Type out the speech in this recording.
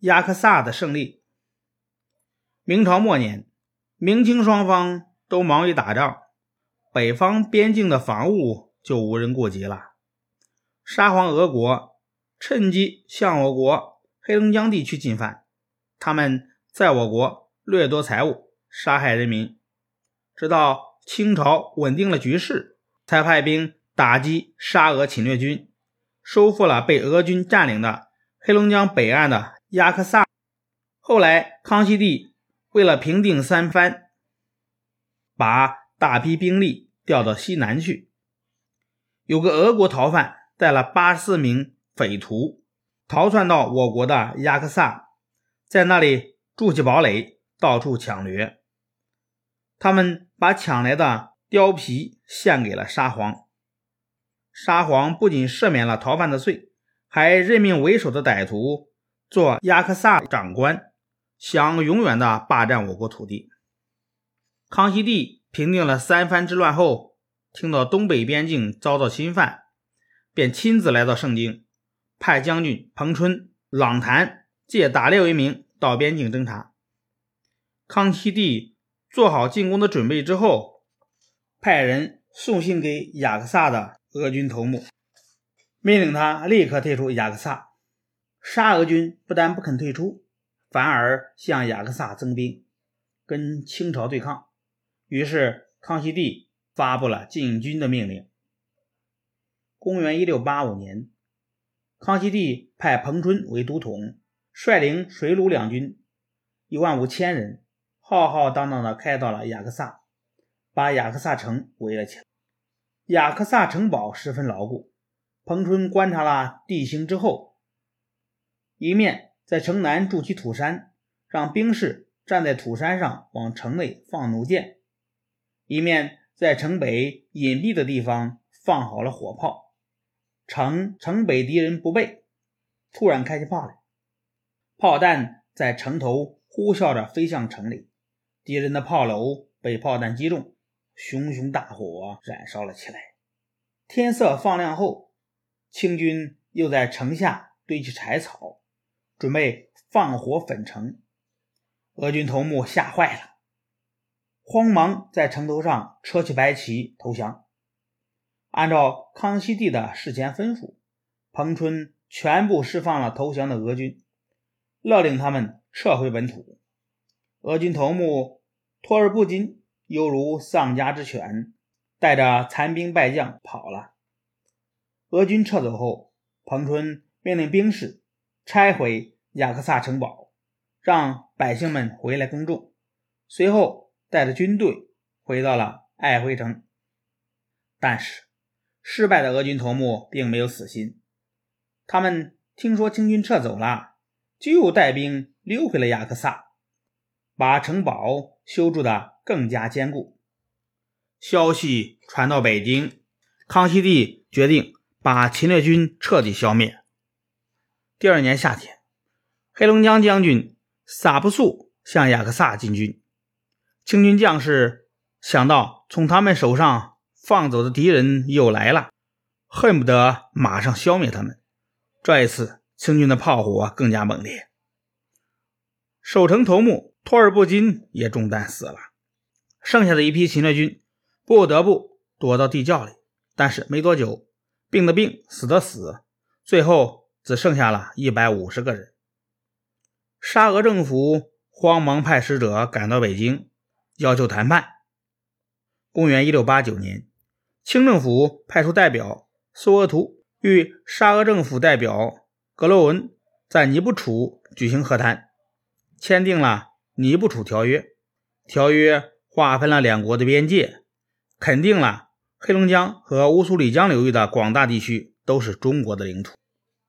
亚克萨的胜利。明朝末年，明清双方都忙于打仗，北方边境的防务就无人顾及了。沙皇俄国趁机向我国黑龙江地区进犯，他们在我国掠夺财物，杀害人民，直到清朝稳定了局势。才派兵打击沙俄侵略军，收复了被俄军占领的黑龙江北岸的雅克萨。后来，康熙帝为了平定三藩，把大批兵力调到西南去。有个俄国逃犯带了八十四名匪徒逃窜到我国的雅克萨，在那里筑起堡垒，到处抢掠。他们把抢来的。貂皮献给了沙皇，沙皇不仅赦免了逃犯的罪，还任命为首的歹徒做亚克萨长官，想永远的霸占我国土地。康熙帝平定了三藩之乱后，听到东北边境遭到侵犯，便亲自来到盛京，派将军彭春、朗谈借打猎为名到边境侦察。康熙帝做好进攻的准备之后。派人送信给雅克萨的俄军头目，命令他立刻退出雅克萨。沙俄军不但不肯退出，反而向雅克萨增兵，跟清朝对抗。于是康熙帝发布了进军的命令。公元一六八五年，康熙帝派彭春为都统，率领水陆两军一万五千人，浩浩荡荡地开到了雅克萨。把雅克萨城围了起来。雅克萨城堡十分牢固。彭春观察了地形之后，一面在城南筑起土山，让兵士站在土山上往城内放弩箭；一面在城北隐蔽的地方放好了火炮。城城北敌人不备，突然开起炮来，炮弹在城头呼啸着飞向城里，敌人的炮楼被炮弹击中。熊熊大火燃烧了起来。天色放亮后，清军又在城下堆起柴草，准备放火焚城。俄军头目吓坏了，慌忙在城头上扯起白旗投降。按照康熙帝的事前吩咐，彭春全部释放了投降的俄军，勒令他们撤回本土。俄军头目托尔布金。犹如丧家之犬，带着残兵败将跑了。俄军撤走后，彭春命令兵士拆毁雅克萨城堡，让百姓们回来耕种。随后，带着军队回到了爱辉城。但是，失败的俄军头目并没有死心，他们听说清军撤走了，就又带兵溜回了雅克萨，把城堡修筑的。更加坚固。消息传到北京，康熙帝决定把侵略军彻底消灭。第二年夏天，黑龙江将军萨布素向雅克萨进军，清军将士想到从他们手上放走的敌人又来了，恨不得马上消灭他们。这一次，清军的炮火更加猛烈，守城头目托尔布金也中弹死了。剩下的一批侵略军不得不躲到地窖里，但是没多久，病的病，死的死，最后只剩下了一百五十个人。沙俄政府慌忙派使者赶到北京，要求谈判。公元一六八九年，清政府派出代表苏俄图与沙俄政府代表格罗文在尼布楚举行和谈，签订了尼布楚条约。条约。划分了两国的边界，肯定了黑龙江和乌苏里江流域的广大地区都是中国的领土。